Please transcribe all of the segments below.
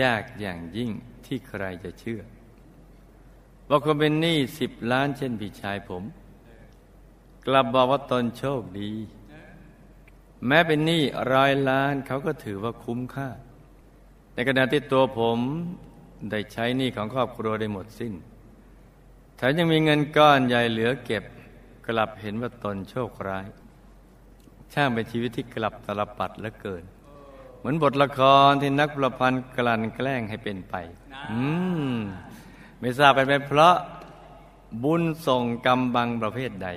ยากอย่างยิ่งที่ใครจะเชื่อว่าคนเป็นหนี้สิบล้านเช่นพี่ชายผม กลับบอกว่าตนโชคดี แม้เป็นหนี้ร้อยล้านเขาก็ถือว่าคุ้มค่า ในขณะที่ตัวผมได้ใช้หนี้ของครอบครัวได้หมดสิ้นแถมยังมีเงินก้อนใหญ่เหลือเก็บ กลับเห็นว่าตนโชคร้าย ช่างเป็นชีวิตที่กลับตลปัดเหลือเกิน มือนบทละครที่นักประพันธ์กลั่นแกล้งให้เป็นไป อืมไม่ทราบเป็นเพราะบุญส่งกรรมบังประเภทใด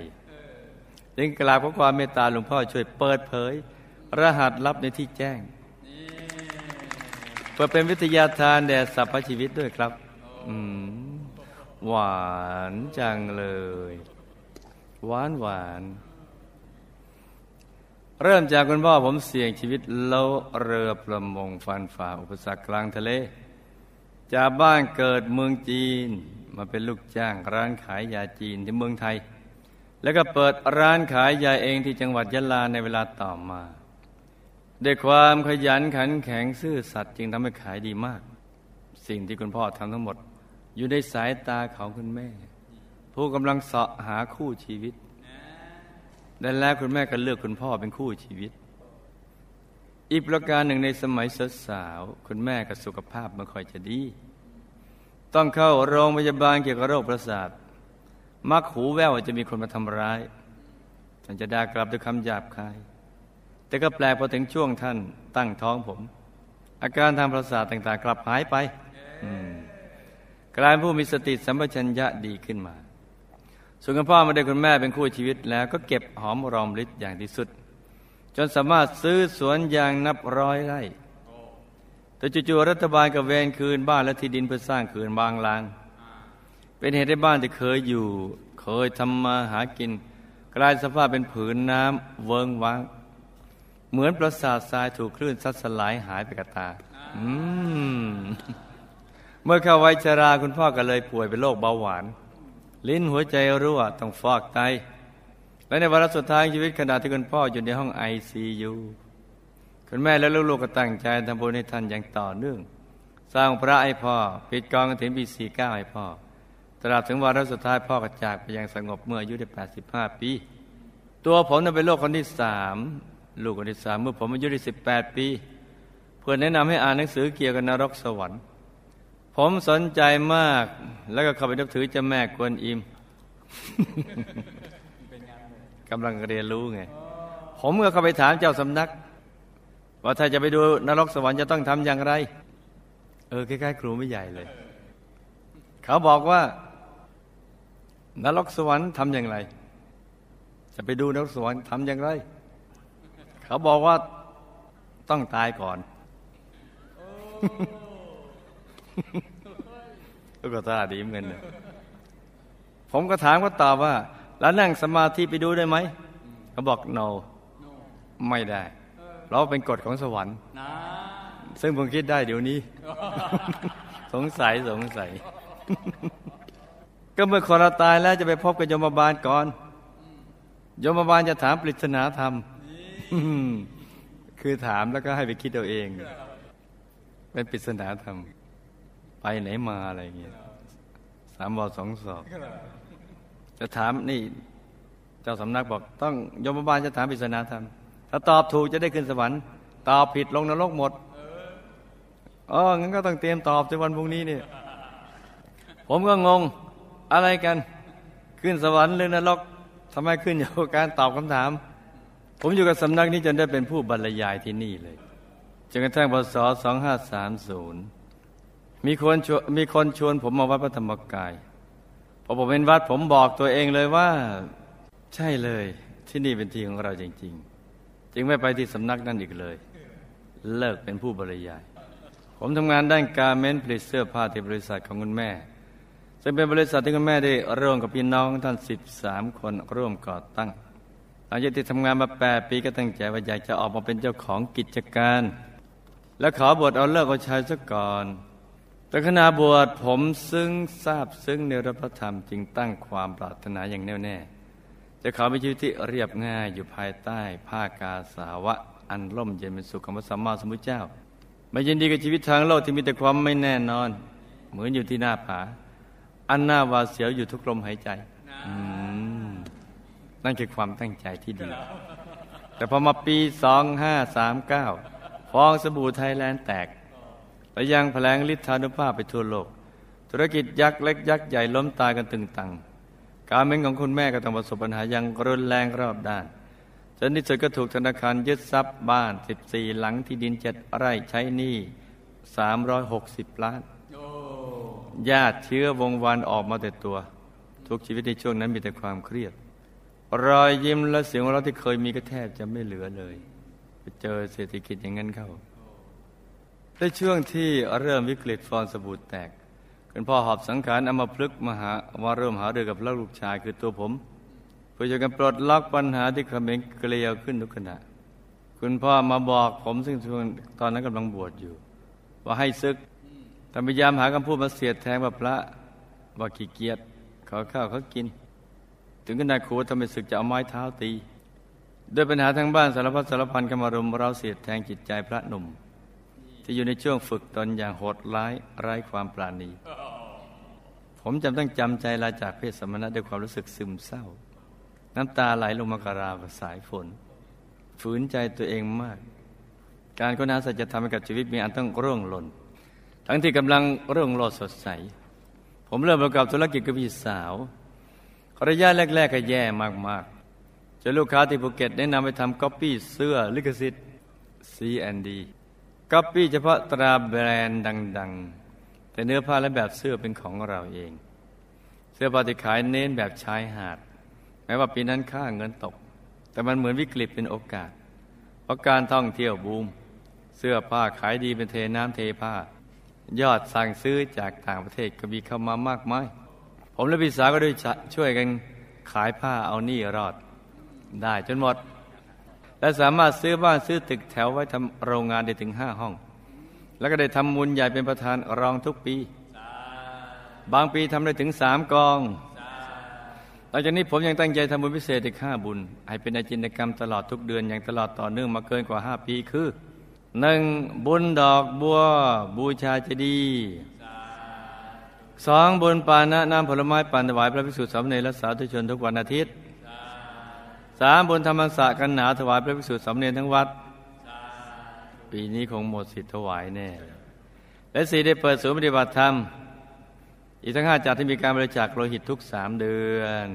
จึงกราบขอความเมตตาหลวงพ่อช่วยเปิดเผย รหัสลับในที่แจ้งเพื่อเป็นวิทยาทานแด่สรรพชีวิตด้วยครับอืมหวานจังเลย หวานหวาน เริ่มจากคุณพ่อผมเสี่ยงชีวิตเลาเรือประมงฟันฝ่าอุปสรรคกลางทะเล จากบ้านเกิดเมืองจีน มาเป็นลูกจ้างร้านขายยาจีนที่เมืองไทย แล้วก็เปิดร้านขายยาเองที่จังหวัดยะลาในเวลาต่อมาด้วยความขยันขันแข็งซื่อสัตย์จึงทำให้ขายดีมาก สิ่งที่คุณพ่อทำทั้งหมด อยู่ในสายตาของคุณแม่ ผู้กำลังเสาะหาคู่ชีวิต ดังแล้วคุณแม่ก็เลือกคุณพ่อเป็นคู่ชีวิต อีกประการหนึ่งในสมัยสาวคุณแม่กับสุขภาพไม่ค่อยจะดี ต้องเข้าโรงพยาบาลเกี่ยวกับโรคประสาท มักหูแว่วจะมีคนมาทำร้ายท่านจะด่ากลับด้วยคำหยาบคาย แต่ก็แปลกพอถึงช่วงท่านตั้งท้องผม อาการทางประสาทต่างๆ กลับหายไปกลายผู้มีสติสัมปชัญญะดีขึ้นมา ส่วนคุณพ่อมาได้คุณแม่เป็นคู่ชีวิตแล้วก็เก็บหอมรอมริดอย่างที่สุด จนสามารถซื้อสวนยางนับร้อยไร่แต่จู่ๆรัฐบาลก็เวนคืนบ้านและที่ดินเพื่อสร้างคืนบางลาง เป็นเหตุให้บ้านที่เคยอยู่ เคยทำมาหากิน กลายสภาพเป็นผืนน้ำเวิงว้าง เหมือนปราสาททรายถูกคลื่นซัดสลายหายไปกับตาเมื่อเข้าวัยชราคุณพ่อก็เลยป่วยเป็นโรคเบาหวาน ลิ้นหัวใจรั่วต้องฟอกไต และในวาระสุดท้ายชีวิตขณะที่คุณพ่ออยู่ในห้องไอซียูคุณแม่และลูกๆก็ตั้งใจทำบุญให้ท่านอย่างต่อเนื่อง สร้างพระไอพ่อ ปิดกองกฐินปีสี่เก้าไอพ่อตราบถึงวาระสุดท้ายพ่อก็จากไปอย่างสงบเมื่ออายุได้แปดสิบห้าปี ตัวผมนั้นเป็นโรคคนที่สามลูกคนที่สามเมื่อผมอายุได้สิบแปดปี เพื่อนแนะนำให้อ่านหนังสือเกี่ยวกับนรกสวรรค์ ผมสนใจมาก แล้วก็เข้าไปนับถือเจ้าแม่กวนอิมกำลังเรียนรู้ไง ผมก็เข้าไปถามเจ้าสำนัก ว่าถ้าจะไปดูนรกสวรรค์จะต้องทำอย่างไร เออคล้ายๆครูไม่ใหญ่เลย เขาบอกว่านรกสวรรค์ทำอย่างไร จะไปดูนรกสวรรค์ทำอย่างไร เขาบอกว่าต้องตายก่อน ก็ท่าดีเหมือนกันผมก็ถามก็ตอบว่า แล้วนั่งสมาธิไปดูได้ไหมเขาบอก no ไม่ได้เพราะเป็นกฎของสวรรค์ ซึ่งผมคิดได้เดี๋ยวนี้ สงสัยสงสัย ก็เมื่อคนเราตายแล้วจะไปพบกับยมบาลก่อน ยมบาลจะถามปริศนาธรรม คือถามแล้วก็ให้ไปคิดเอาเอง เป็นปริศนาธรรม ไปไหนมาอะไรเงี้ยสามบอสองสอบจะถามนี่ เจ้าสำนักบอก ต้องยมบาลจะถามปริศนาธรรมถ้าตอบถูกจะได้ขึ้นสวรรค์ตอบผิดลงนรกหมดอ๋องั้นก็ต้องเตรียมตอบในวันพรุ่งนี้นี่ผมก็งงอะไรกัน ขึ้นสวรรค์หรือนรกทำไมขึ้นอยู่กับการตอบคำถาม ผมอยู่กับสำนักนี้จนได้เป็นผู้บรรยายที่นี่เลยจนกระทั่งพศ2530 มีคนชวนมีคนชวนผมมาวัดพระธรรมกายพอผมเป็นวัดผมบอกตัวเองเลยว่า ใช่เลยที่นี่เป็นที่ของเราจริง ๆ จึงไม่ไปที่สำนักนั่นอีกเลย เลิกเป็นผู้บริยาย ผมทำงานด้านการเม้นผลิตเสื้อผ้าที่บริษัทของคุณแม่ ซึ่งเป็นบริษัทที่คุณแม่ได้ร่วมกับพี่น้องท่านสิบสามคนร่วมก่อตั้งหลังจากที่ทำงานมาแปดปีก็ตั้งใจว่าอยากจะออกมาเป็นเจ้าของกิจการ และขอบวชเอาเลิกเอาชัยซะก่อน แต่ขณะบวชผมซึ้งทราบซึ้งในรพธรรมจึงตั้งความปรารถนาอย่างแน่วแน่ จะเขอไปชีวิตที่เรียบง่ายอยู่ภายใต้ผ้ากาสาวะ อันร่มเย็นเป็นสุขของพระสัมมาสัมพุทธเจ้า ไม่ยินดีกับชีวิตทางโลกที่มีแต่ความไม่แน่นอน เหมือนอยู่ที่หน้าผา อันหน้าวาเสียวอยู่ทุกลมหายใจนั่นคือความตั้งใจที่ดี แต่พอมาปี 2539 ฟองสบู่ไทยแลนด์แตก และยังแผลงฤทธานุภาพไปทั่วโลก ธุรกิจยักษ์เล็กยักษ์ใหญ่ล้มตายกันตึงตัง การเม้นของคุณแม่ก็ต้องประสบปัญหายังรุนแรงรอบด้านจนที่สุดก็ถูกธนาคารยึดทรัพย์บ้าน 14 หลังที่ดินเจ็ดไร่ใช้หนี้ 360 ล้านญาติเชื้อวงวันออกมาแต่ตัว ทุกชีวิตในช่วงนั้นมีแต่ความเครียด รอยยิ้มและเสียงเราที่เคยมีก็แทบจะไม่เหลือเลย ไปเจอเศรษฐกิจอย่างนั้นเข้า ในช่วงที่เริ่มวิกฤตฟองสบู่แตก คุณพ่อหอบสังขารเอามาพลึกมาหาว่าเริ่มหาเรื่องกับลูกชายคือตัวผมเพื่อจะกันปลดล็อกปัญหาที่เขม็งเกลียวขึ้นทุกขณะ คุณพ่อมาบอกผมซึ่งตอนนั้นกำลังบวชอยู่ ว่าให้ซึกแต่พยายามหาคำพูดมาเสียดแทงว่าพระว่าขี้เกียจขอข้าวเขากิน ถึงขนาดครูทำให้ศึกจะเอาไม้เท้าตีด้วยปัญหาทางบ้านสารพัดสารพันกรรมรุมเราเสียดแทงจิตใจพระหนุ่ม ที่อยู่ในช่วงฝึกตนอย่างโหดร้ายไร้ความปรานี ผมจำต้องจำใจลาจากเพศสมณะด้วยความรู้สึกซึมเศร้า น้ำตาไหลลงมาราวสายฝน ฝืนใจตัวเองมาก การค้นหาสัจธรรมกับชีวิตมีอันต้องร่วงหล่น ทั้งที่กำลังรุ่งโรจน์สดใส ผมเริ่มประกอบธุรกิจกับพี่สาวระยะแรก ๆ ก็แย่มากๆจนลูกค้าที่ภูเก็ตแนะนำไปทำก๊อปปี้เสื้อลิขสิทธิ์ C&D ก๊อปปี้เฉพาะตราแบรนด์ดัง ๆ แต่เนื้อผ้าและแบบเสื้อเป็นของเราเอง เสื้อผ้าที่ขายเน้นแบบชายหาด แม้ว่าปีนั้นค่าเงินตก แต่มันเหมือนวิกฤตเป็นโอกาส เพราะการท่องเที่ยวบูม เสื้อผ้าขายดีเป็นเทน้ำเทผ้า ยอดสั่งซื้อจากต่างประเทศก็มีเข้ามามากมาย ผมและพี่สาวก็ด้วยช่วยกันขายผ้าเอานี่รอด ได้จนหมด และสามารถซื้อบ้านซื้อตึกแถวไว้ทำโรงงานได้ถึงห้าห้อง แล้วก็ได้ทำมุญใหญ่เป็นประธานรองทุกปี บางปีทำได้ถึงสามกองหลังจากนี้ผมยังตั้งใจทำบุญพิเศษอีกห้าบุญ ให้เป็นอาจินกรรมตลอดทุกเดือนอย่างตลอดต่อเนื่องมาเกินกว่าห้าปีคือหนึ่งบุญดอกบัวบูชาเจดีย์สองบุญปานะน้ำผลไม้ปันถวายพระภิกษุสามเณรและสาธุชนทุกวันอาทิตย์ สามบนธรรมศาสกันหนาถวายพระภิกษุสำเนียนทั้งวัด ปีนี้คงหมดสิทธิ์ถวายแน่ และสี่ได้เปิดศูนย์ปฏิบัติธรรม อีกทั้งห้าจัดที่มีการบริจาคโลหิตทุกสามเดือน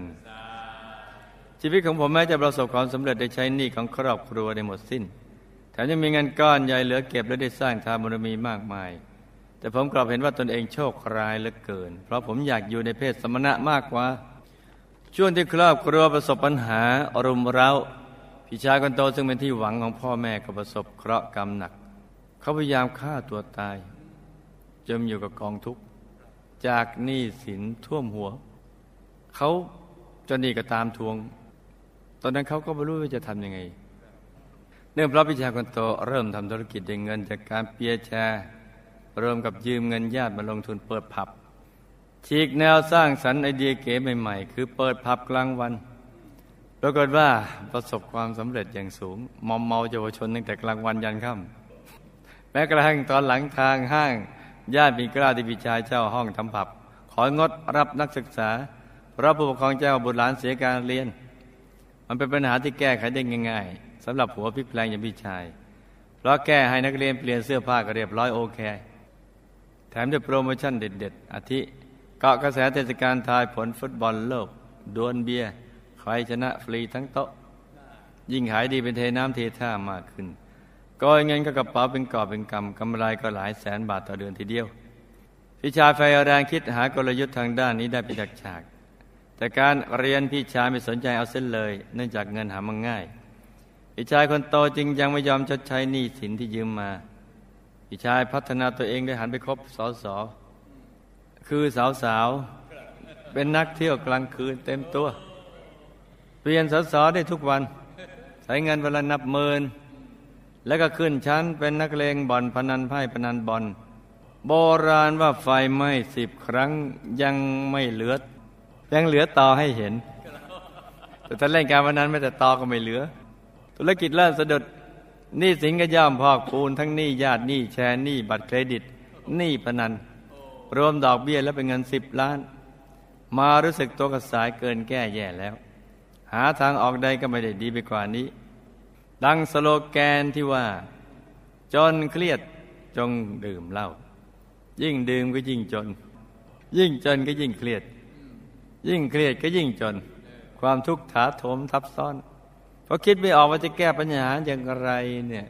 ชีวิตของผมแม้จะประสบความสำเร็จได้ใช้หนี้ของครอบครัวได้หมดสิ้น แถมยังมีเงินก้อนใหญ่เหลือเก็บและได้สร้างทานบารมีมากมาย แต่ผมกลับเห็นว่าตนเองโชคร้ายเหลือเกิน เพราะผมอยากอยู่ในเพศสมณะมากกว่า ช่วงที่ครอบครัวประสบปัญหาอารมณ์ร้าพี่ชายคนโตซึ่งเป็นที่หวังของพ่อแม่ก็ประสบเคราะห์กรรมหนัก เขาพยายามฆ่าตัวตายจมอยู่กับกองทุกข์จากหนี้สินท่วมหัว เขาจะหนีก็ตามทวง ตอนนั้นเขาก็ไม่รู้ว่าจะทำยังไง เนื่องเพราะพี่ชายคนโตเริ่มทำธุรกิจได้เงินจากการเปียแชร์รวมกับยืมเงินญาติมาลงทุนเปิดผับ ฉีกแนวสร้างสรรค์ไอเดียเก๋ใหม่ๆ คือเปิดผับกลางวันปรากฏว่าประสบความสำเร็จอย่างสูง มอมเมาเยาวชนตั้งแต่กลางวันยันค่ำแม้กระทั่งตอนหลังทางห้างญาติมีกล้าที่พิชายเจ้าห้องทำผับ ของดรับนักศึกษาเพราะผู้ปกครองเจ้าบุตรหลานเสียการเรียน มันเป็นปัญหาที่แก้ไขได้ง่ายๆสำหรับหัวพิกแปลงอย่างพี่ชาย เพราะแก้ให้นักเรียนเปลี่ยนเสื้อผ้าก็เรียบร้อยโอเค แถมด้วยโปรโมชั่นเด็ด ๆอาทิ เกาะกระแสเทศกาลทายผลฟุตบอลโลก ดวลเบียร์ใครชนะฟรีทั้งโต๊ะ ยิ่งขายดีเป็นเทน้ำเทท่ามากขึ้นก็เงินก็กระเป๋าเป็นกอบเป็นกำกำไรก็หลายแสนบาทต่อเดือนทีเดียวพี่ชายไฟแรงคิดหากลยุทธ์ทางด้านนี้ได้เป็นจากฉาก แต่การเรียนพี่ชายไม่สนใจเอาเส้นเลย เนื่องจากเงินหามันง่ายพี่ชายคนโตจึงยังไม่ยอมชดใช้หนี้สินที่ยืมมาพี่ชายพัฒนาตัวเองได้หันไปคบสอสอ คือสาวๆ เป็นนักเที่ยวกลางคืนเต็มตัว เปลี่ยนสสได้ทุกวัน ใช้เงินเวลานับหมื่นแล้วก็ขึ้นชั้นเป็นนักเลงบอลพนันไพ่พนันบอลโบราณว่าไฟไหม้สิบครั้งยังไม่เหลือ ยังเหลือต่อให้เห็น แต่ถ้าเล่นการพนันไม่แต่ต่อก็ไม่เหลือ ธุรกิจเริ่มสะดุดหนี้สินก็ย่อมพอกพูนทั้งหนี้ญาติหนี้แชร์หนี้บัตรเครดิตหนี้พนัน รวมดอกเบี้ยแล้วเป็นเงินสิบล้าน มารู้สึกตัวกระสายเกินแก้แย่แล้ว หาทางออกใดก็ไม่ได้ดีไปกว่านี้ ดังสโลแกนที่ว่า จนเครียดจงดื่มเหล้ายิ่งดื่มก็ยิ่งจน ยิ่งจนก็ยิ่งเครียด ยิ่งเครียดก็ยิ่งจน ความทุกข์ถาโถมทับซ้อนเพราะคิดไม่ออกว่าจะแก้ปัญหาอย่างไรเนี่ย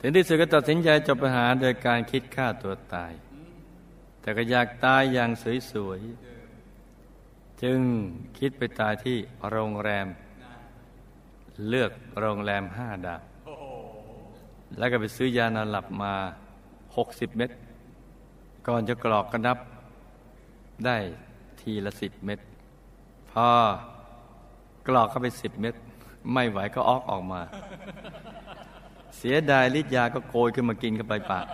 ถึงที่สุดก็ตัดสินใจจบปัญหาโดยการคิดฆ่าตัวตาย แต่ก็อยากตายอย่างสวยๆ จึงคิดไปตายที่โรงแรม เลือกโรงแรมห้าดาว แล้วก็ไปซื้อยานอนหลับมาหกสิบเม็ด ก่อนจะกรอกก็นับ ได้ทีละสิบเม็ด พอกรอกเข้าไปสิบเม็ด ไม่ไหวก็ออกออกมา เสียดายฤทธิ์ยาก็โกยขึ้นมากินเข้าไปปาก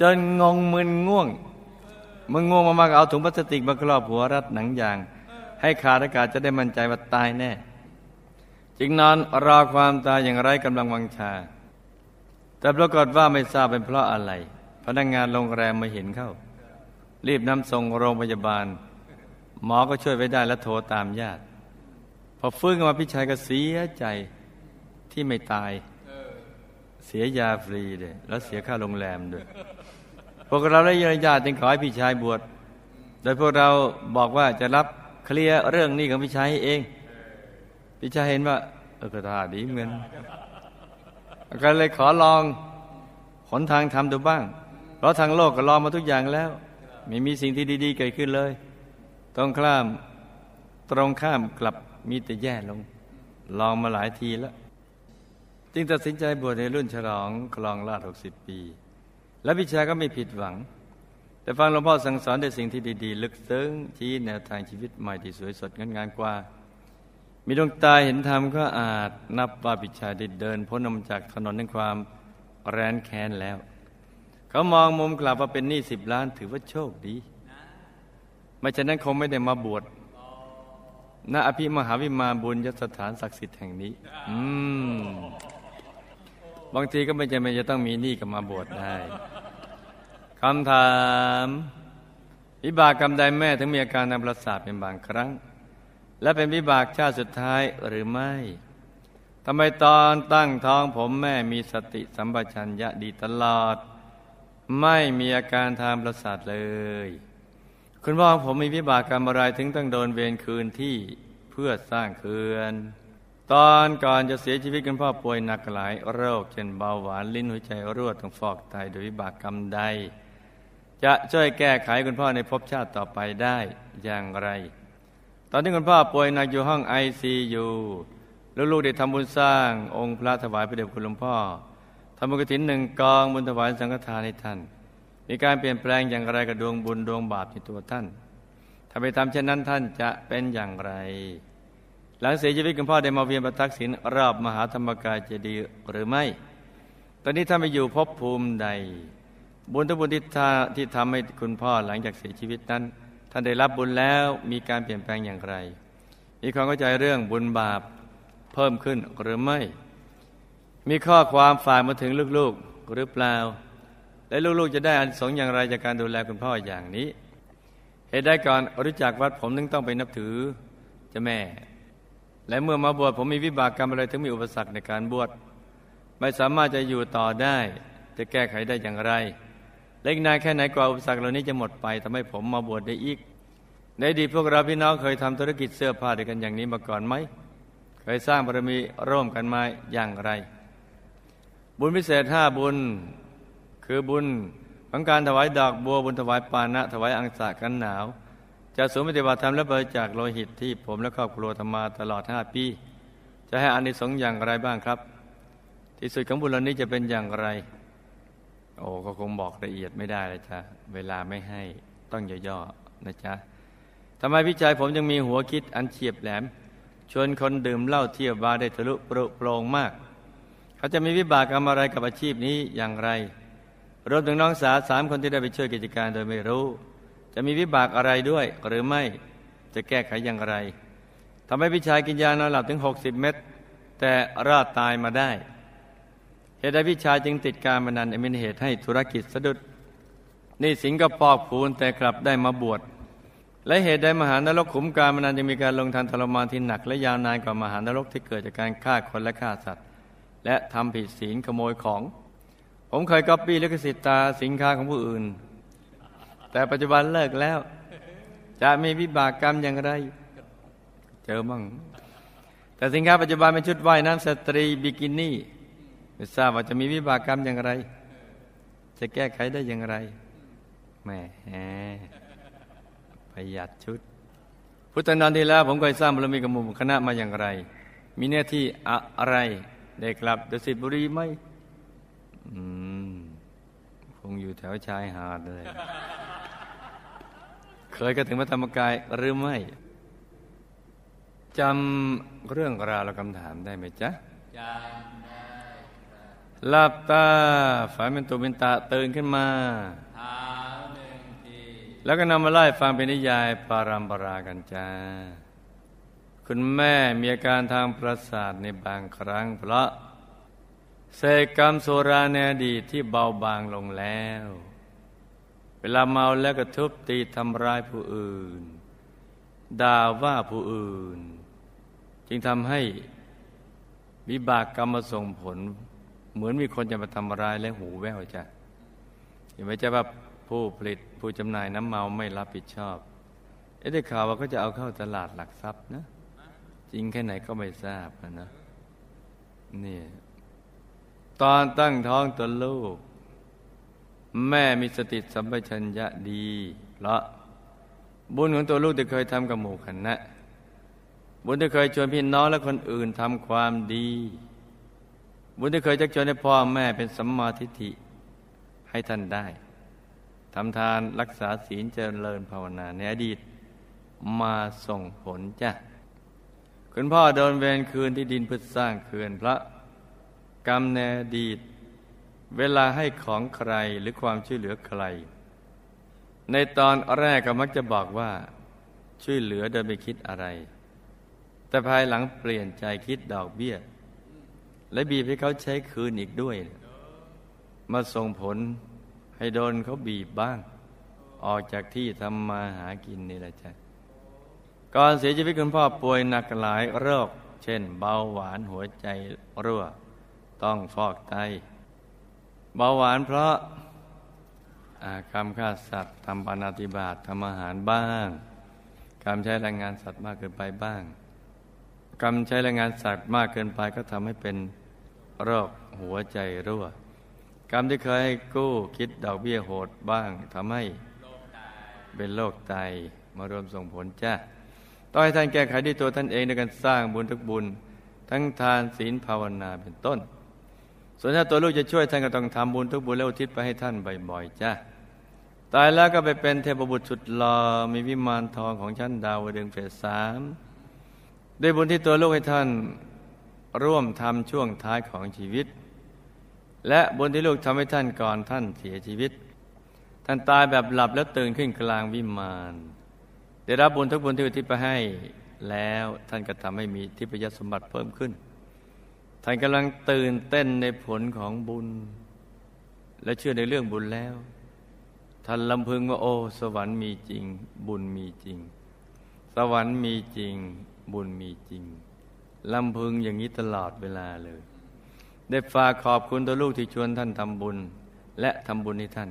จนงงมึนง่วงมึงง่วงมากๆเอาถุงพลาสติกมาครอบหัวรัดหนังยาง ให้ขาดอากาศจะได้มั่นใจว่าตายแน่ จึงนอนรอความตายอย่างไรกำลังวังชา แต่ปรากฏว่าไม่ทราบเป็นเพราะอะไร พนักงงานโรงแรมมาเห็นเข้า รีบนำส่งโรงพยาบาล หมอก็ช่วยไว้ได้และโทรตามญาติ พอฟื้นมาพี่ชายก็เสียใจที่ไม่ตาย เสียยาฟรีเลยแล้วเสียค่าโรงแรมด้วย วกเราและญาติจึงขอให้พี่ชายบวช โดยพวกเราบอกว่าจะรับเคลียร์เรื่องนี้ของพี่ชายเอง พี่ชายเห็นว่า เออกระทาดีเหมือนก็เลยขอลองหนทางทำดูบ้าง เพราะทางโลกก็ลองมาทุกอย่างแล้ว ไม่มีสิ่งที่ดี ๆ เกิดขึ้นเลยต้องข้ามตรงข้ามกลับมีแต่แย่ลง ลองมาหลายทีแล้ว จึงตัดสินใจบวชในรุ่นฉลองคลองลาดหกสิบปี และพิชาก็ไม่ผิดหวัง แต่ฟังหลวงพ่อสั่งสอนในสิ่งที่ดี ๆ ลึกซึ้งชี้แนวทางชีวิตใหม่ที่สวยสดงดงามกว่า มีดวงตาเห็นธรรมก็อาจนับว่าพิชาได้เดินพ้นออกจากถนนแห่งความแร้นแค้นแล้ว เขามองมุมกลับว่าเป็นหนี้สิบล้านถือว่าโชคดีไม่ฉะนั้นคงไม่ได้มาบวชณอภิมหาวิมานบุญยสถานศักดิ์สิทธิ์แห่งนี้ อืม บางทีก็ไม่จำเป็นจะต้องมีหนี้กับมาบวชได้คำถามวิบากกรรมใดแม่ถึงมีอาการนำประสาทเป็นบางครั้ง และเป็นวิบากชาติสุดท้ายหรือไม่ทำไมตอนตั้งท้องผมแม่มีสติสัมปชัญญะดีตลอด ไม่มีอาการทางประสาทเลย คุณพ่อผมมีวิบากกรรมอะไรถึงต้องโดนเวรคืนที่เพื่อสร้างเขื่อน ตอนก่อนจะเสียชีวิตคุณพ่อป่วยหนักหลายโรคเช่นเบาหวานลิ้นหัวใจรั่วต้องฟอกไตโดยวิบากกรรมใด จะช่วยแก้ไขคุณพ่อในภพชาติต่อไปได้อย่างไร ตอนที่คุณพ่อป่วยหนักอยู่ห้องไอซียูลูกๆได้ทำบุญสร้างองค์พระถวายพระเดชคุณหลวงพ่อทำบุญกฐินหนึ่งกองบุญถวายสังฆทานให้ท่าน มีการเปลี่ยนแปลงอย่างไรกับดวงบุญดวงบาปในตัวท่านถ้าไปทำเช่นนั้นท่านจะเป็นอย่างไร หลังเสียชีวิตคุณพ่อได้มาเวียนประทักษิณรอบมหาธรรมกายเจดีย์หรือไม่ ตอนนี้ท่านไปอยู่ภพภูมิใด บุญทุบุญที่ท่าที่ทำให้คุณพ่อหลังจากเสียชีวิตนั้น ท่านได้รับบุญแล้วมีการเปลี่ยนแปลงอย่างไร มีความเข้าใจเรื่องบุญบาปเพิ่มขึ้นหรือไม่ มีข้อความฝากมาถึงลูกๆหรือเปล่า และลูกๆจะได้อันสงอย่างไรจากการดูแลคุณพ่ออย่างนี้ เหตุใดก่อนรู้จักวัดผมนึงต้องไปนับถือเจ้าแม่ และเมื่อมาบวชผมมีวิบากกรรมอะไรถึงมีอุปสรรคในการบวชไม่สามารถจะอยู่ต่อได้ จะแก้ไขได้อย่างไรเล็กนายแค่ไหนกว่าอุปสรรคเหล่านี้จะหมดไปทำให้ผมมาบวชได้อีก ในดีพวกเราพี่น้องเคยทำธุรกิจเสื้อผ้าด้วยกันอย่างนี้มาก่อนไหม เคยสร้างบารมีร่วมกันมาอย่างไร บุญพิเศษห้าบุญ คือบุญของการถวายดอกบัวบุญถวายปานะ ถวายอังสะกันหนาว จะสูงปฏิบัติธรรมและบริจาคโลหิตที่ผมและครอบครัวทำมาตลอดห้าปี จะให้อานิสงส์อย่างไรบ้างครับ ที่สุดของบุญนี้จะเป็นอย่างไร โอ้ก็คงบอกละเอียดไม่ได้เลยจ้ะเวลาไม่ให้ต้องย่อๆนะจ๊ะทำไมพี่ชายผมยังมีหัวคิดอันเฉียบแหลม ชวนคนดื่มเหล้าเที่ยวบาร์ได้ทะลุโปร่งมาก เขาจะมีวิบากกรรมอะไรกับอาชีพนี้อย่างไร รวมถึงน้องสาวสามคนที่ได้ไปช่วยกิจการโดยไม่รู้ จะมีวิบากอะไรด้วย หรือไม่จะแก้ไขอย่างไรทำให้พี่ชายกินยานอนหลับถึง 60 เม็ดแต่รอดตายมาได้ เหตุใดพี่ชายจึงติดการมนันเป็นเหตุให้ธุรกิจสะดุดนี่สิงก็ปอกพูนแต่กลับได้มาบวชและเหตุใดมหานรกขุมการมนันจะมีการลงทันทรมานที่หนัก และยาวนานกว่ามหานรกที่เกิดจากการฆ่าคนและฆ่าสัตว์ และทำผิดศีลขโมยของ ผมเคยก๊อปปี้ลิขสิทธิ์ตาสินค้าของผู้อื่น แต่ปัจจุบันเลิกแล้ว จะมีวิบากกรรมอย่างไร เจอมั่งแต่สินค้าปัจจุบันเป็นชุดว่ายน้ำสตรีบิกินี่ไม่ทราบว่าจะมีวิบากกรรมอย่างไร จะแก้ไขได้อย่างไรแหมประหยัดชุด พุทธนันทีแล้วผมเคยสร้างบารมีกับหมู่คณะมาอย่างไร มีหน้าที่อะไร ได้กลับดุสิตบุรีไหมอืมคงอยู่แถวชายหาดเลย เคยก็ถึงพระธรรมกายหรือไม่จำเรื่องราวและคำถามได้ไหมจ๊ะจำได้หลับตาฝันเป็นตัวเป็นตาตื่นขึ้นมา แล้วก็นำมาไล่ฟังเป็นนิยายปารัมปรากันจ้า คุณแม่มีอาการทางประสาทในบางครั้งเพราะเศษกรรมโซราในอดีตที่เบาบางลงแล้ว เวลาเมาแล้วก็ทุบตีทำร้ายผู้อื่น ด่าว่าผู้อื่น จึงทำให้วิบากกรรมมาส่งผล เหมือนมีคนจะมาทำร้ายและหูแว่วจ้ะเห็นไหมจ๊ะว่าผู้ผลิตผู้จำหน่ายน้ำเมาไม่รับผิดชอบ เอ๊ะได้ข่าวว่าก็จะเอาเข้าตลาดหลักทรัพย์นะ จริงแค่ไหนก็ไม่ทราบนะนี่ตอนตั้งท้องตัวลูก แม่มีสติสัมปชัญญะดีเพราะบุญของตัวลูกที่เคยทำกับหมู่คณะบุญที่เคยชวนพี่น้องและคนอื่นทำความดี บุญที่เคยจักชวนให้พ่อแม่เป็นสัมมาทิฏฐิให้ท่านได้ทำทานรักษาศีลเจริญภาวนาในอดีต มาส่งผลจ้ะคุณพ่อโดนเวรคืนที่ดินเพื่อสร้างเขื่อนพระกรรมในอดีต เวลาให้ของใครหรือความช่วยเหลือใคร ในตอนแรกก็มักจะบอกว่า ช่วยเหลือโดยไม่คิดอะไร แต่ภายหลังเปลี่ยนใจคิดดอกเบี้ย และบีบให้เขาใช้คืนอีกด้วย มาส่งผลให้โดนเขาบีบบ้าง ออกจากที่ทำมาหากินนี่แหละจ้ะก่อนเสียชีวิตคุณพ่อป่วยหนักหลายโรค เช่น เบาหวานหัวใจรั่ว ต้องฟอกไต เบาหวานเพราะอากรรมฆ่าสัตว์ทำปานาติบาตทำอาหารบ้างกรรมใช้แรงงานสัตว์มากเกินไปบ้างกรรมใช้แรงงานสัตว์มากเกินไปก็ทำให้เป็นโรคหัวใจรั่ว กรรมที่เคยให้กู้คิดดอกเบี้ยโหดบ้างทำให้เป็นโรคไตมารวมส่งผลจ้าต้องให้ท่านแก้ไขด้วยตัวท่านเองในการสร้างบุญทุกบุญ ทั้งทานศีลภาวนาเป็นต้น ส่วนถ้าตัวลูกจะช่วยท่านก็ต้องทำบุญทุกบุญแล้วอุทิศไปให้ท่านบ่อยๆจ้าตายแล้วก็ไปเป็นเทพบุตรสุดหล่อมีวิมานทองของชั้นดาวดึงเฟสสามด้วยบุญที่ตัวลูกให้ท่านร่วมทำช่วงท้ายของชีวิต และบุญที่ลูกทำให้ท่านก่อนท่านเสียชีวิต ท่านตายแบบหลับแล้วตื่นขึ้นกลางวิมานได้รับบุญทุกบุญที่อุทิศไปให้แล้วท่านก็ทำให้มีทิพยสมบัติเพิ่มขึ้น ท่านกำลังตื่นเต้นในผลของบุญ และเชื่อในเรื่องบุญแล้ว ท่านลำพึงว่าโอ้ สวรรค์มีจริง บุญมีจริง สวรรค์มีจริง บุญมีจริงลำพึงอย่างนี้ตลอดเวลาเลย ได้ฝากขอบคุณตัวลูกที่ชวนท่านทำบุญ และทำบุญให้ท่าน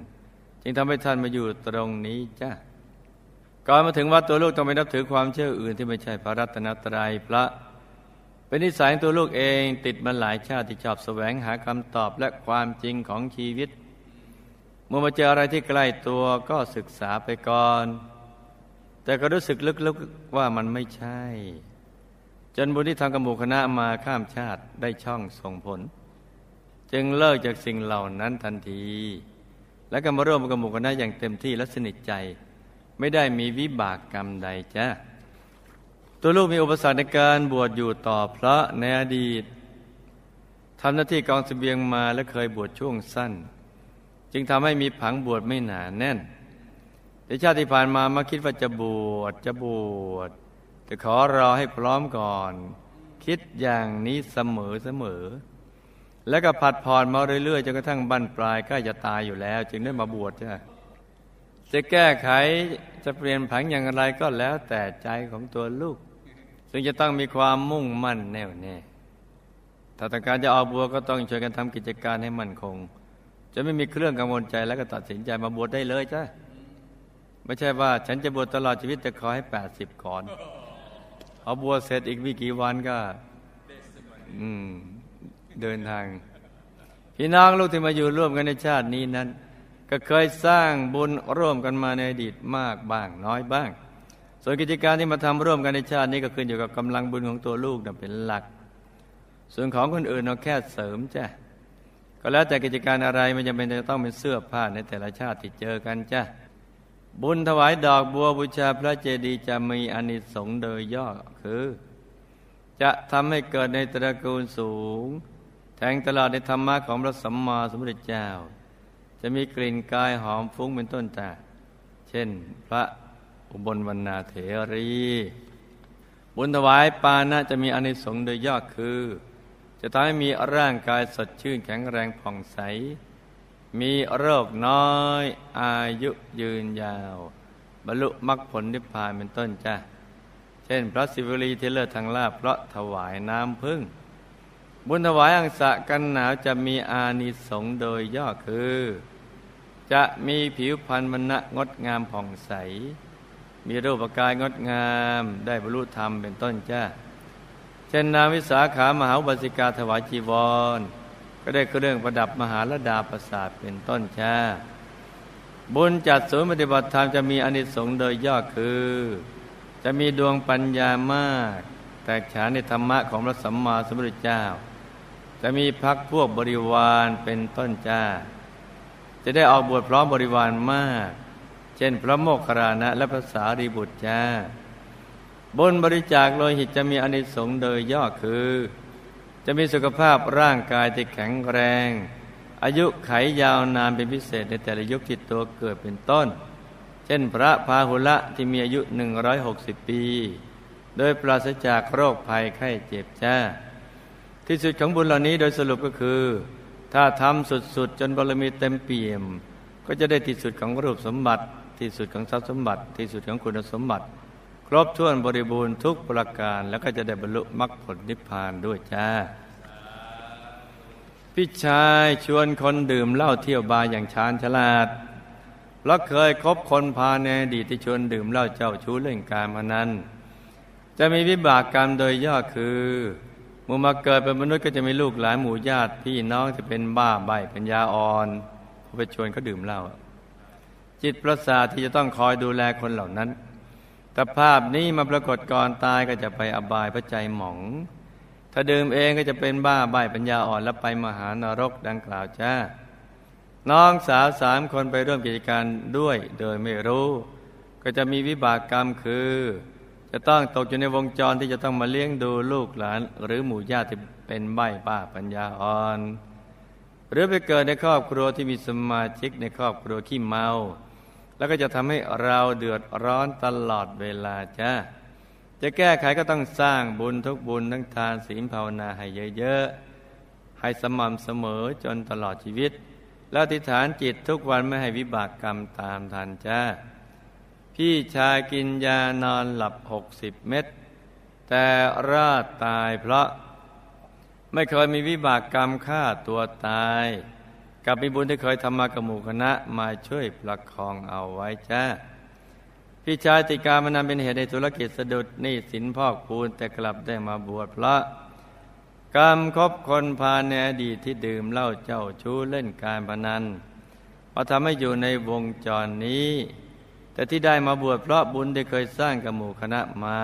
จึงทำให้ท่านมาอยู่ตรงนี้จ้าก่อนมาถึงวัดตัวลูกต้องไปนับถือความเชื่ออื่นที่ไม่ใช่พระรัตนตรัยพระ เป็นนิสัยตัวลูกเองติดมาหลายชาติที่ชอบแสวงหาคำตอบและความจริงของชีวิต เมื่อมาเจออะไรที่ใกล้ตัวก็ศึกษาไปก่อน แต่ก็รู้สึกลึกๆว่ามันไม่ใช่ จนบุญที่ทำกับหมู่คณะมาข้ามชาติได้ช่องส่งผล จึงเลิกจากสิ่งเหล่านั้นทันที และก็มาร่วมกับหมู่คณะอย่างเต็มที่และสนิทใจ ไม่ได้มีวิบากกรรมใดจ้า ตัวลูกมีอุปสรรคในการบวชอยู่ต่อพระในอดีตทำหน้าที่กองสเสบียงมาและเคยบวชช่วงสั้น จึงทำให้มีผังบวชไม่หนาแน่นแต่ชาติที่ผ่านมามาคิดว่าจะบวชจะบวชแต่ขอรอให้พร้อมก่อน คิดอย่างนี้เสมอเสมอ แล้วก็ผัดผ่อนมาเรื่อยๆจนกระทั่งบั้นปลายใกล้จะตายอยู่แล้ว จึงได้มาบวชจ้ะจะแก้ไขจะเปลี่ยนผังอย่างไรก็แล้วแต่ใจของตัวลูก ซึ่งจะต้องมีความมุ่งมั่นแน่วแน่ถ้าต้องการจะออกบวชก็ต้องช่วยกันทำกิจการให้มั่นคง จะไม่มีเครื่องกังวลใจแล้วก็ตัดสินใจมาบวชได้เลยจ้ะไม่ใช่ว่าฉันจะบวชตลอดชีวิตจะขอให้แปดสิบก่อนเอาบวชเสร็จอีกไม่กี่วันก็ อืม เดินทาง พี่น้องลูกที่มาอยู่ร่วมกันในชาตินี้นั้น ก็เคยสร้างบุญร่วมกันมาในอดีตมากบ้าง น้อยบ้าง ส่วนกิจการที่มาทำร่วมกันในชาตินี้ก็ขึ้นอยู่กับกำลังบุญของตัวลูกนะเป็นหลัก ส่วนของคนอื่นเราแค่เสริมจ้ะก็แล้วแต่กิจการอะไรมันจะเป็นจะต้องเป็นเสื้อผ้าในแต่ละชาติที่เจอกันจ้ะบุญถวายดอกบัวบูชาพระเจดีย์จะมีอานิสงส์โดยย่อคือ จะทำให้เกิดในตระกูลสูง แทงตลอดในธรรมะของพระสัมมาสัมพุทธเจ้า จะมีกลิ่นกายหอมฟุ้งเป็นต้นจ้าเช่น พระ อุบลวรรณาเถรี บุญถวายปานะจะมีอนิสงส์โดยย่อคือ จะทำให้มีร่างกายสดชื่นแข็งแรงผ่องใส มีโรคน้อย อายุยืนยาว บรรลุมรรคผลนิพพานเป็นต้นจ้ะ เช่นพระศิวลีเทเลอร์ทางลาบเพราะถวายน้ำพึ่งบุญถวายอังสะกันหนาวจะมีอานิสงส์โดยย่อคือ จะมีผิวพรรณมณะงดงามผ่องใส มีรูปกายงดงามได้บรรลุธรรมเป็นต้นจ้าเช่นนางวิสาขามหาบาสิกาถวายจีวร ก็ได้เครื่องประดับมหาลดาประสาทเป็นต้นชาบุญจัดศูนย์ปฏิบัติธรรมจะมีอนิสงส์โดยย่อคือ จะมีดวงปัญญามาก แตกฉานในธรรมะของพระสัมมาสัมพุทธเจ้า จะมีพักพวกบริวารเป็นต้นจ้า จะได้ออกบวชพร้อมบริวารมาก ช่น พระโมคคัลลานะ และภาษารีบุตรจ้าบุญบริจาคโลหิตจะมีอนิสงส์โดยย่อคือ จะมีสุขภาพร่างกายที่แข็งแรง อายุไขยาวนานเป็นพิเศษในแต่ละยุคที่ตัวเกิดเป็นต้น เช่นพระพาหุละที่มีอายุ 160 ปี โดยปราศจากโรคภัยไข้เจ็บจ้า ที่สุดของบุญเหล่านี้โดยสรุปก็คือ ถ้าทำสุดๆ จนบารมีเต็มเปี่ยม ก็จะได้ที่สุดของรูปสมบัติ ที่สุดของทรัพย์สมบัติ ที่สุดของคุณสมบัติ ครบถ้วนบริบูรณ์ทุกประการ แล้วก็จะได้บรรลุมรรคผลนิพพานด้วยจ้า พี่ชายชวนคนดื่มเหล้าเที่ยวบาร์อย่างชาญฉลาดแล้วเคยคบคนพาในอดีตที่ชวนดื่มเหล้าเจ้าชู้เล่นการมานั้น จะมีวิบากกรรมโดยย่อคือมูมาเกิดเป็นมนุษย์ก็จะมีลูกหลานหมู่ญาติพี่น้องจะเป็นบ้าใบปัญญาอ่อนไปชวนเขาดื่มเหล้า จิตประสาทที่จะต้องคอยดูแลคนเหล่านั้นถ้าภาพนี้มาปรากฏก่อนตายก็จะไปอบายพระใจหมอง ถ้าดื่มเองก็จะเป็นบ้าใบปัญญาอ่อนแล้วไปมหานรกดังกล่าวจ้า น้องสาวสามคนไปร่วมกิจการด้วยโดยไม่รู้ ก็จะมีวิบากกรรมคือ จะต้องตกอยู่ในวงจรที่จะต้องมาเลี้ยงดูลูกหลาน หรือหมู่ญาติเป็นใบ้บ้าปัญญาอ่อน หรือไปเกิดในครอบครัวที่มีสมาชิกในครอบครัวขี้เมา แล้วก็จะทำให้เราเดือดร้อนตลอดเวลาจ้าจะแก้ไขก็ต้องสร้างบุญทุกบุญทั้งทานศีลภาวนาให้เยอะๆ ให้สม่ำเสมอจนตลอดชีวิต แล้วติฐานจิตทุกวันไม่ให้วิบากกรรมตามทันจ้า พี่ชายกินยานอนหลับหกสิบเม็ดแต่รอดตายเพราะไม่เคยมีวิบากกรรมฆ่าตัวตาย กับมีบุญที่เคยทำมากับหมู่คณะมาช่วยประคองเอาไว้จ้าพี่ชายติการมันนำเป็นเหตุในธุรกิจสะดุดนี่สินพอกพูนแต่กลับได้มาบวชพระกรรมคบคนพาในอดีตที่ดื่มเหล้าเจ้าชู้เล่นการพนันมาทำให้อยู่ในวงจรนี้ แต่ที่ได้มาบวชเพราะบุญที่เคยสร้างกับหมู่คณะมา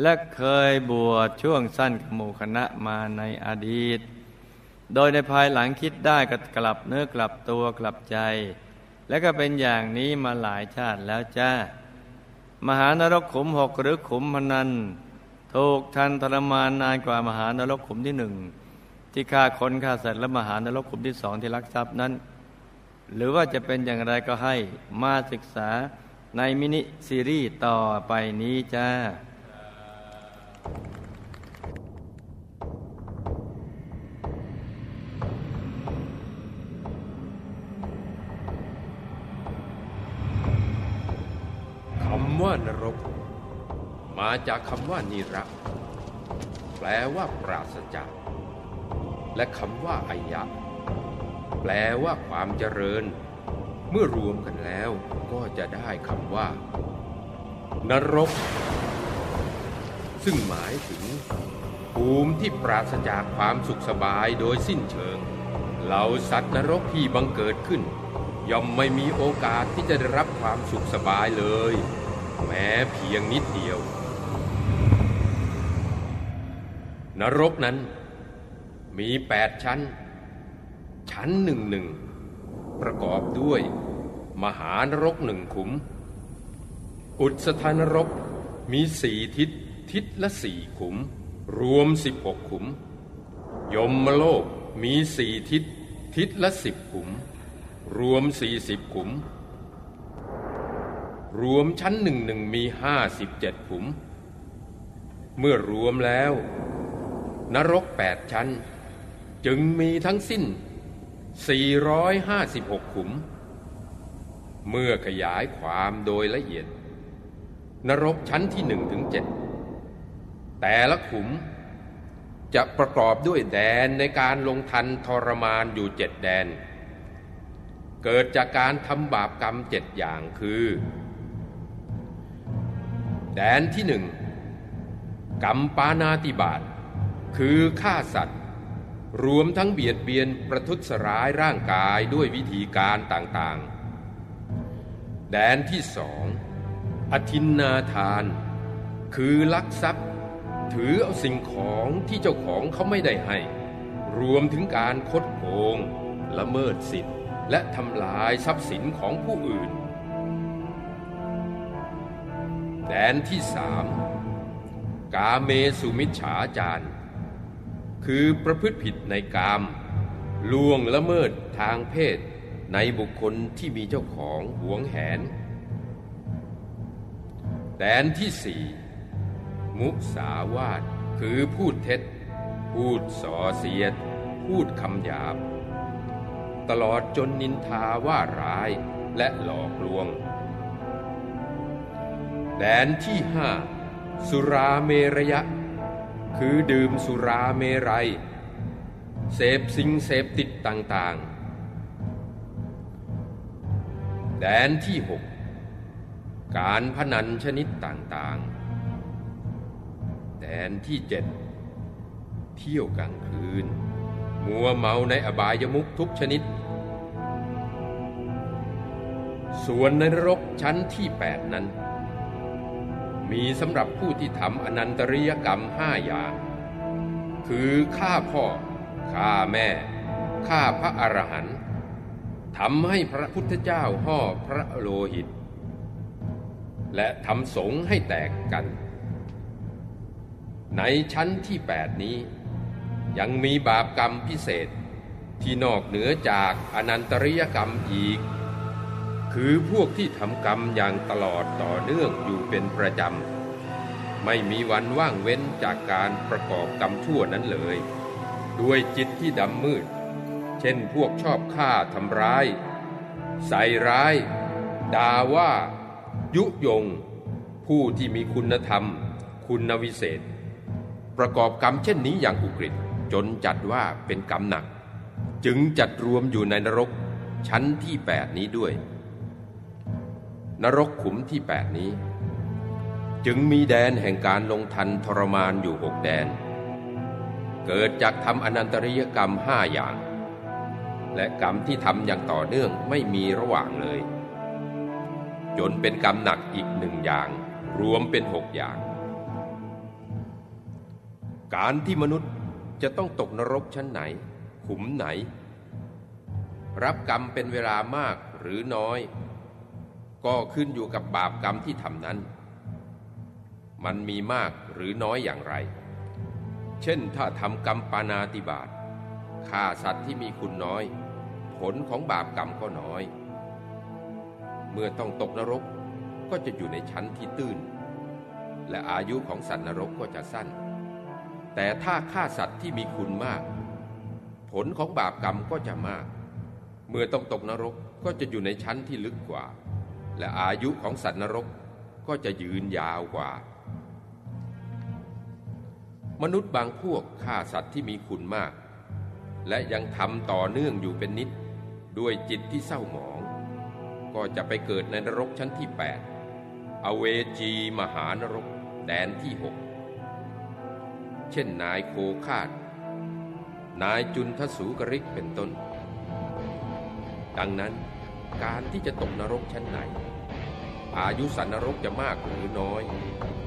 และเคยบวชช่วงสั้นกับหมู่คณะมาในอดีต โดยในภายหลังคิดได้ก็กลับเนื้อกลับตัวกลับใจ และก็เป็นอย่างนี้มาหลายชาติแล้วจ้ามหานรกขุมหกหรือขุมพนันถูกทันทรมานนานกว่ามหานรกขุมที่หนึ่งที่ฆ่าคนฆ่าสัตว์และมหานรกขุมที่สองที่ลักทรัพย์นั้น หรือว่าจะเป็นอย่างไรก็ให้มาศึกษาในมินิซีรีส์ต่อไปนี้จ้า ว่านรก มาจากคำว่านิระ แปลว่าปราศจาก และคำว่าอายะ แปลว่าความเจริญ เมื่อรวมกันแล้วก็จะได้คำว่า นรก ซึ่งหมายถึง ภูมิที่ปราศจากความสุขสบายโดยสิ้นเชิง เหล่าสัตว์นรกที่บังเกิดขึ้นย่อมไม่มีโอกาสที่จะได้รับความสุขสบายเลย แม้เพียงนิดเดียว นรกนั้นมีแปดชั้น ชั้นหนึ่งหนึ่งประกอบด้วย มหานรกหนึ่งขุม อุตสถานรกมีสี่ทิศทิศละสี่ขุม รวมสิบหกขุม ยมโลกมีสี่ทิศทิศละสิบขุม รวมสี่สิบขุม รวมชั้นหนึ่งหนึ่งมีห้าสิบเจ็ดขุม เมื่อรวมแล้ว นรกแปดชั้น จึงมีทั้งสิ้น 456 ขุม เมื่อขยายความโดยละเอียด นรกชั้นที่หนึ่งถึงเจ็ดแต่ละขุมจะประกอบด้วยแดนในการลงทันทรมานอยู่เจ็ดแดน เกิดจากการทำบาปกรรมเจ็ดอย่างคือ แดนที่หนึ่งกรรมปานาติบาตคือฆ่าสัตว์ รวมทั้งเบียดเบียนประทุษร้ายร่างกายด้วยวิธีการต่างๆ แดนที่สองอธินนาทาน คือลักทรัพย์ ถือเอาสิ่งของที่เจ้าของเขาไม่ได้ให้ รวมถึงการคดโกง ละเมิดสิทธิ์และทำลายทรัพย์สินของผู้อื่น แดนที่สามกาเมสุมิจฉาจารคือประพฤติผิดในกามล่วงละเมิดทางเพศในบุคคลที่มีเจ้าของหวงแหน แดนที่สี่มุสาวาทคือพูดเท็จ พูดส่อเสียด พูดคำหยาบ ตลอดจนนินทาว่าร้ายและหลอกลวง แดนที่ห้าสุราเมรยะ คือดื่มสุราเมรัย เสพสิ่งเสพติดต่างๆ แดนที่หกการพนันชนิดต่างๆ แดนที่เจ็ดเที่ยวกลางคืน มัวเมาในอบายมุขทุกชนิด ส่วนในนรกชั้นที่แปดนั้น มีสำหรับผู้ที่ทำอนันตริยกรรมห้าอย่าง คือฆ่าพ่อฆ่าแม่ฆ่าพระอรหันต์ทำให้พระพุทธเจ้าห่อพระโลหิต และทำสงให้แตกกัน ในชั้นที่แปดนี้ ยังมีบาปกรรมพิเศษที่นอกเหนือจากอนันตริยกรรมอีก คือพวกที่ทำกรรมอย่างตลอดต่อเนื่องอยู่เป็นประจำ ไม่มีวันว่างเว้นจากการประกอบกรรมชั่วนั้นเลย ด้วยจิตที่ดำมืด เช่นพวกชอบฆ่าทำร้าย ใส่ร้ายด่าว่า ยุยง ผู้ที่มีคุณธรรม คุณวิเศษ ประกอบกรรมเช่นนี้อย่างอุกฤษจนจัดว่าเป็นกรรมหนัก จึงจัดรวมอยู่ในนรกชั้นที่แปดนี้ด้วย นรกขุมที่แปดนี้ จึงมีแดนแห่งการลงทันทรมานอยู่หกแดน เกิดจากทำอนันตริยกรรมห้าอย่าง และกรรมที่ทำอย่างต่อเนื่องไม่มีระหว่างเลย จนเป็นกรรมหนักอีกหนึ่งอย่าง รวมเป็นหกอย่าง การที่มนุษย์จะต้องตกนรกชั้นไหน ขุมไหน รับกรรมเป็นเวลามากหรือน้อย ก็ขึ้นอยู่กับบาปกรรมที่ทำนั้น มันมีมากหรือน้อยอย่างไร เช่นถ้าทำกรรมปานาติบาตฆ่าสัตว์ที่มีคุณน้อย ผลของบาปกรรมก็น้อย เมื่อต้องตกนรกก็จะอยู่ในชั้นที่ตื้น และอายุของสัตว์นรกก็จะสั้น แต่ถ้าฆ่าสัตว์ที่มีคุณมาก ผลของบาปกรรมก็จะมาก เมื่อต้องตกนรกก็จะอยู่ในชั้นที่ลึกกว่า และอายุของสัตว์นรกก็จะยืนยาวกว่า มนุษย์บางพวกฆ่าสัตว์ที่มีคุณมาก และยังทำต่อเนื่องอยู่เป็นนิด ด้วยจิตที่เศร้าหมอง ก็จะไปเกิดในนรกชั้นที่ 8 อเวจีมหานรกแดนที่ 6 เช่นนายโคคาด นายจุนทสูกริกเป็นต้น ดังนั้นการที่จะตกนรกชั้นไหน อายุสันนรกจะมากหรือน้อย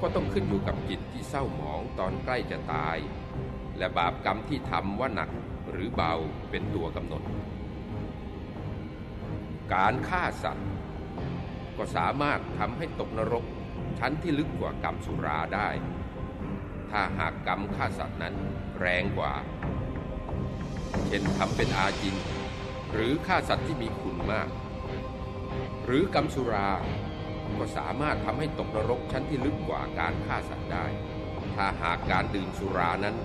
ก็ต้องขึ้นอยู่กับจิตที่เศร้าหมองตอนใกล้จะตาย และบาปกรรมที่ทำว่าหนักหรือเบาเป็นตัวกำหนด การฆ่าสัตว์ ก็สามารถทำให้ตกนรกชั้นที่ลึกกว่ากรรมสุราได้ ถ้าหากกรรมฆ่าสัตว์นั้นแรงกว่า เช่นทำเป็นอาจิน หรือฆ่าสัตว์ที่มีคุณมาก หรือกรรมสุรา ก็สามารถทำให้ตกนรกชั้นที่ลึกกว่าการฆ่าสัตว์ได้ ถ้าหากการดื่มสุรานั้น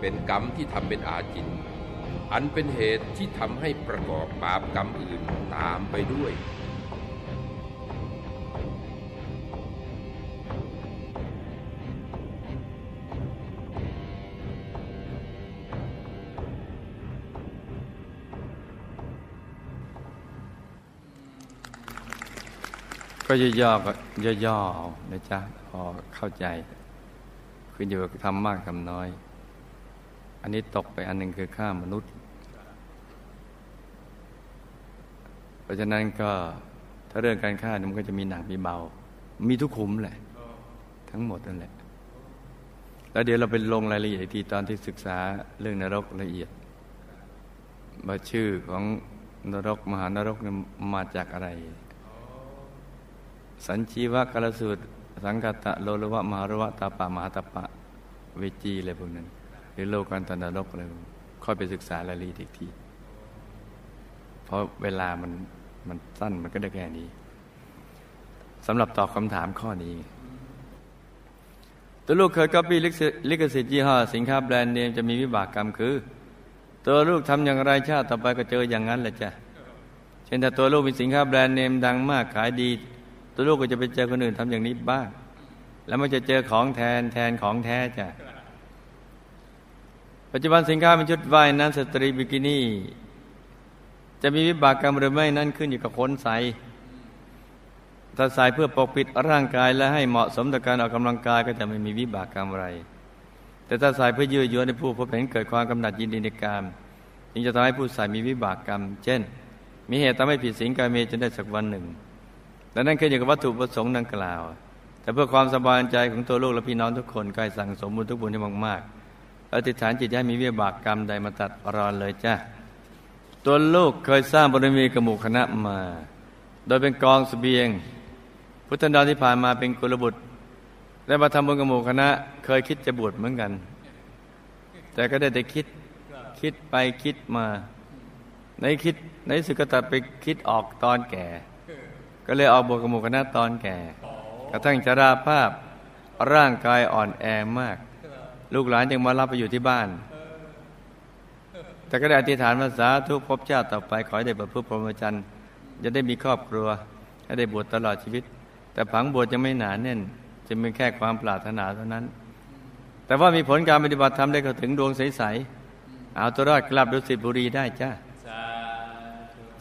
เป็นกรรมที่ทำเป็นอาจิน อันเป็นเหตุที่ทำให้ประกอบบาปกรรมอื่นตามไปด้วย ก็ย่อๆก็ย่อๆเอานะจ๊ะพอเข้าใจขึ้นอยู่กับทำมากทำน้อย อันนี้ตกไปอันหนึ่งคือฆ่ามนุษย์ เพราะฉะนั้นก็ถ้าเรื่องการฆ่านี่มันก็จะมีหนักมีเบา มีทุกขุมแหละ ทั้งหมดนั่นแหละ แล้วเดี๋ยวเราไปลงรายละเอียดทีตอนที่ศึกษาเรื่องนรกละเอียดว่าชื่อของนรกมหานรกมาจากอะไร สัญชีวกาลสูตร สังกตะโลลวะมหารวะตาปะมหาตปะเวจีอะไรพวกนั้น หรือโลกันตนรกอะไรพวกนั้นค่อยไปศึกษารายละเอียดอีกที เพราะเวลามันมันสั้นมันก็ได้แค่นี้สำหรับตอบคำถามข้อนี้ ตัวลูกเคยก๊อปปี้ลิขสิทธิ์ยี่ห้อสินค้าแบรนด์เนมจะมีวิบากกรรมคือ ตัวลูกทำอย่างไรชาติต่อไปก็เจออย่างนั้นแหละจ้ะเช่นถ้าตัวลูกมีสินค้าแบรนด์เนมดังมากขายดี ตัวลูกก็จะไปเจอคนอื่นทำอย่างนี้บ้าง แล้วมันจะเจอของแทนแทนของแท้จ้ะปัจจุบันสินค้าเป็นชุดว่ายน้ำสตรีบิกินี่ จะมีวิบากกรรมหรือไม่นั่นขึ้นอยู่กับคนใส่ถ้าใส่เพื่อปกปิดร่างกายและให้เหมาะสมต่อการออกกำลังกายก็จะไม่มีวิบากกรรมอะไร แต่ถ้าใส่เพื่อยืดยวนในผู้พบเห็นเกิดความกำหนัดยินดีในกามจึงจะทำให้ผู้ใส่มีวิบากกรรม เช่น มีเหตุทำให้ผิดศีลกายเมจนได้สักวันหนึ่ง และนั่นขึ้นอยู่กับวัตถุประสงค์ดังกล่าว แต่เพื่อความสบายใจของตัวลูกและพี่น้องทุกคนก็ให้สั่งสมบุญทุกบุญให้มากๆและติดฐานจิตให้มีวิบากกรรมใดมาตัดรอนเลยจ้าตัวลูกเคยสร้างบารมีกระหมู่คณะมา โดยเป็นกองสเสบียง พุทธันดรที่ผ่านมาเป็นกุลบุตรได้มาทำบุญกระหมู่คณะ เคยคิดจะบวชเหมือนกัน แต่ก็ได้แต่คิดคิดไปคิดมา ในคิดในสุกตัดไปคิดออกตอนแก่ ก็เลยออกบวชกระหมู่คณะตอนแก่ กระทั่งจราภาพร่างกายอ่อนแอมาก ลูกหลานจึงมารับไปอยู่ที่บ้าน แต่ก็ได้อธิษฐานภาษาทุกภพชาติต่อไป ขอให้ได้ประพฤติพรหมจรรย์จะได้มีครอบครัว ให้ได้บวชตลอดชีวิต แต่ผังบวชจะไม่หนาแน่น จะเป็นแค่ความปรารถนาเท่านั้น แต่ว่ามีผลการปฏิบัติธรรมได้เข้าถึงดวงใสๆเอาตัวรอดกลับดุสิตบุรีได้จ้า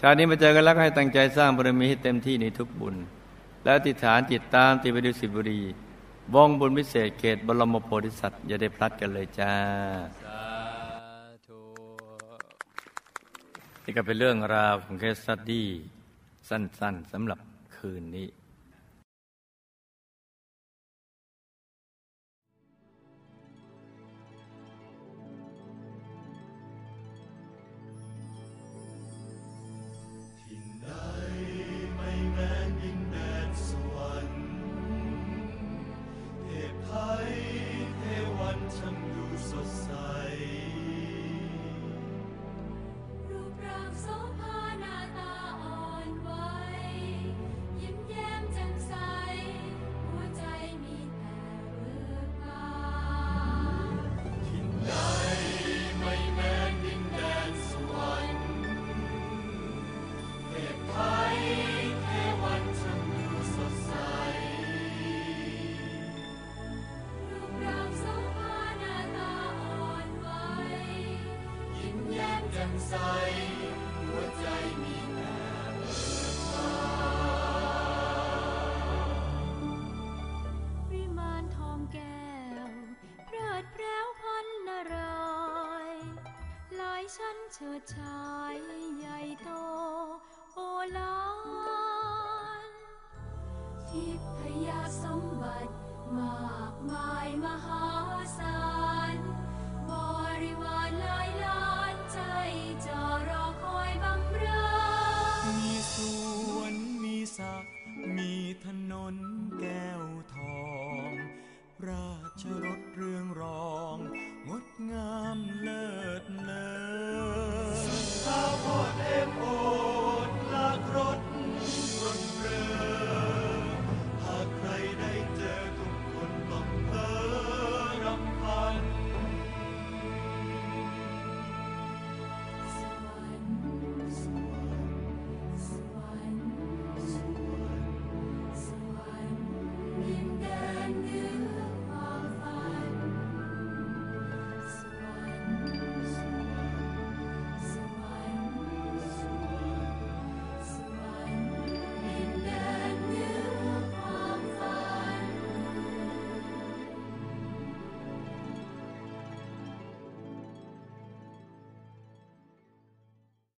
ชาตินี้มาเจอกันแล้วให้ตั้งใจสร้างบารมีให้เต็มที่ในทุกบุญ และอธิษฐานจิตตามติไปดุสิบุรีวงบุญพิเศษเขตบรมโพธิสัตว์อย่าได้พลัดกันเลยจ้านี่ก็เป็นเรื่องราวของเคสตัดี้สั้นๆสำหรับคืนนี้ นเชิดชายใหญ่โตโอฬานทิพยาสมบัติมากมายมหาศาลบริวารหลายล้านใจจะรอคอยบำเรอมีสวนมีสระมีถนนแก้วทอง ราชรถเรืองรอง งดงามเลิศ